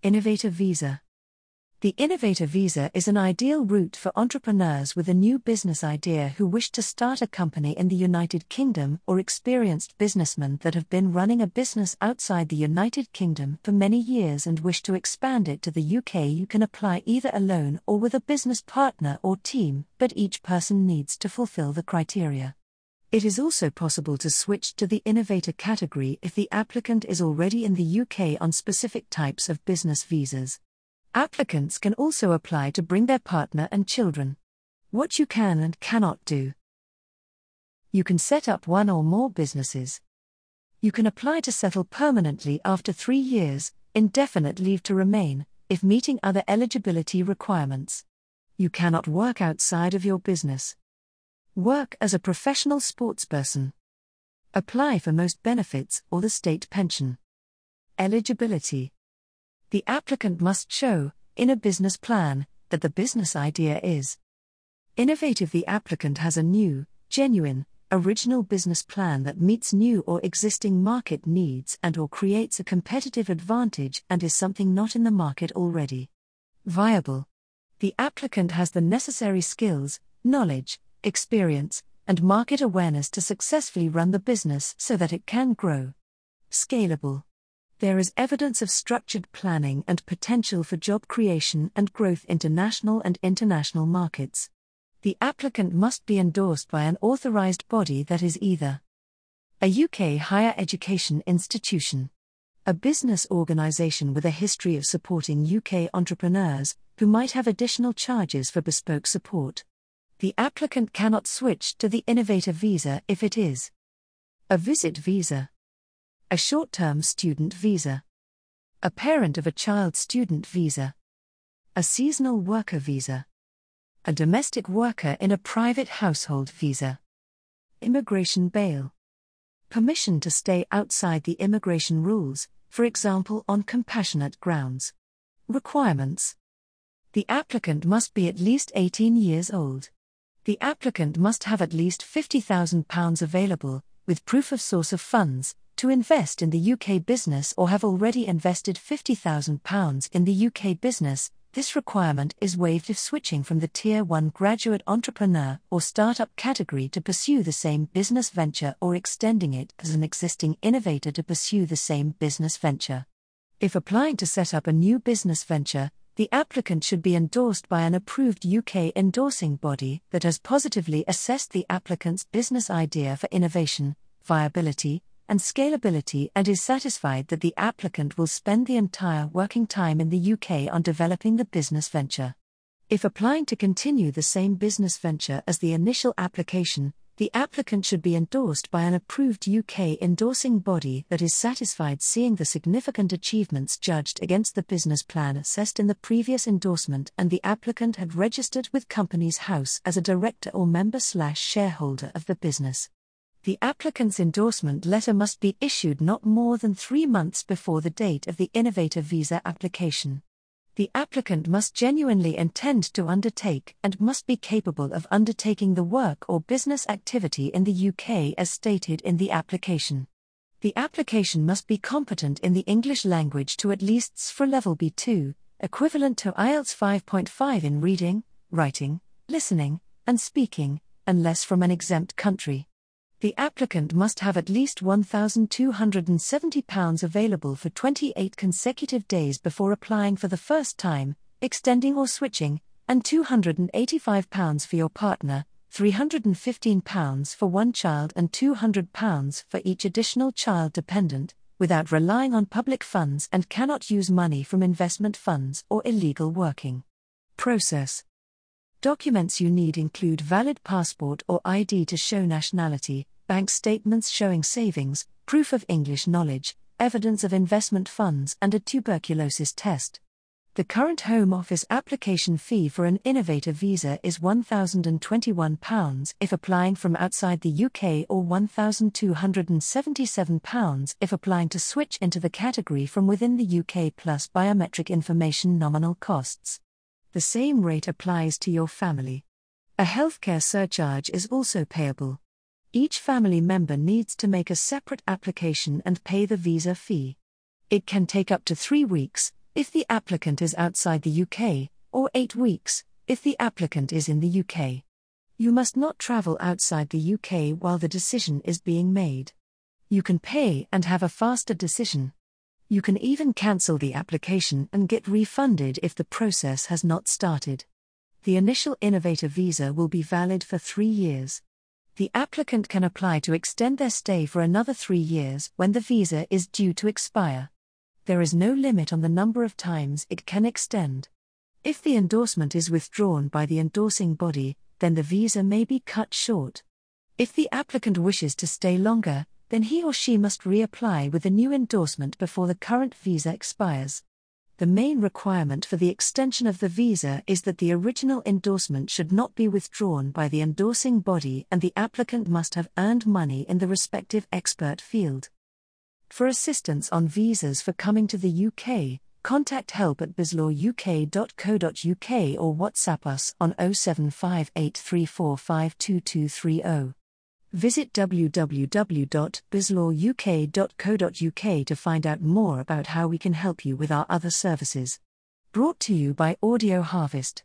Innovator Visa. The Innovator Visa is an ideal route for entrepreneurs with a new business idea who wish to start a company in the United Kingdom or experienced businessmen that have been running a business outside the United Kingdom for many years and wish to expand it to the UK. You can apply either alone or with a business partner or team, but each person needs to fulfill the criteria. It is also possible to switch to the innovator category if the applicant is already in the UK on specific types of business visas. Applicants can also apply to bring their partner and children. What you can and cannot do. You can set up one or more businesses. You can apply to settle permanently after three years, indefinite leave to remain, if meeting other eligibility requirements. You cannot work outside of your business. Work as a professional sportsperson. Apply for most benefits or the state pension. Eligibility. The applicant must show, in a business plan, that the business idea is innovative. The applicant has a new, genuine, original business plan that meets new or existing market needs and or creates a competitive advantage and is something not in the market already. Viable. The applicant has the necessary skills, knowledge, experience, and market awareness to successfully run the business so that it can grow. Scalable. There is evidence of structured planning and potential for job creation and growth into national and international markets. The applicant must be endorsed by an authorized body that is either a UK higher education institution, a business organization with a history of supporting UK entrepreneurs who might have additional charges for bespoke support the applicant cannot switch to the innovator visa if it is a visit visa, a short term student visa, a parent of a child student visa, a seasonal worker visa, a domestic worker in a private household visa, immigration bail, permission to stay outside the immigration rules, for example on compassionate grounds. Requirements. The applicant must be at least 18 years old the applicant must have at least £50,000 available, with proof of source of funds, to invest in the UK business or have already invested £50,000 in the UK business. This requirement is waived if switching from the Tier 1 graduate entrepreneur or startup category to pursue the same business venture or extending it as an existing innovator to pursue the same business venture. If applying to set up a new business venture, the applicant should be endorsed by an approved UK endorsing body that has positively assessed the applicant's business idea for innovation, viability, and scalability and is satisfied that the applicant will spend the entire working time in the UK on developing the business venture. If applying to continue the same business venture as the initial application, the applicant should be endorsed by an approved UK endorsing body that is satisfied seeing the significant achievements judged against the business plan assessed in the previous endorsement and the applicant had registered with Companies House as a director or member slash shareholder of the business. The applicant's endorsement letter must be issued not more than three months before the date of the innovator visa application the applicant must genuinely intend to undertake and must be capable of undertaking the work or business activity in the UK as stated in the application. The application must be competent in the English language to at least CEFR level B2, equivalent to IELTS 5.5 in reading, writing, listening, and speaking, unless from an exempt country the applicant must have at least £1,270 available for 28 consecutive days before applying for the first time, extending or switching, and £285 for your partner, £315 for one child, and £200 for each additional child dependent, without relying on public funds and cannot use money from investment funds or illegal working. Process Documents you need include valid passport or ID to show nationality, bank statements showing savings, proof of English knowledge, evidence of investment funds, and a tuberculosis test. The current Home Office application fee for an innovator visa is £1,021 if applying from outside the UK or £1,277 if applying to switch into the category from within the UK plus biometric information nominal costs. The same rate applies to your family. A healthcare surcharge is also payable. Each family member needs to make a separate application and pay the visa fee. It can take up to three weeks, if the applicant is outside the UK, or 8 weeks, if the applicant is in the UK. You must not travel outside the UK while the decision is being made. You can pay and have a faster decision. You can even cancel the application and get refunded if the process has not started. The initial innovator visa will be valid for three years. The applicant can apply to extend their stay for another three years when the visa is due to expire. There is no limit on the number of times it can extend. If the endorsement is withdrawn by the endorsing body, then the visa may be cut short. If the applicant wishes to stay longer, then he or she must reapply with a new endorsement before the current visa expires. The main requirement for the extension of the visa is that the original endorsement should not be withdrawn by the endorsing body and the applicant must have earned money in the respective expert field. For assistance on visas for coming to the UK, contact help at bizlawuk.co.uk or WhatsApp us on 07583452230. Visit www.bizlawuk.co.uk to find out more about how we can help you with our other services. Brought to you by Audio Harvest.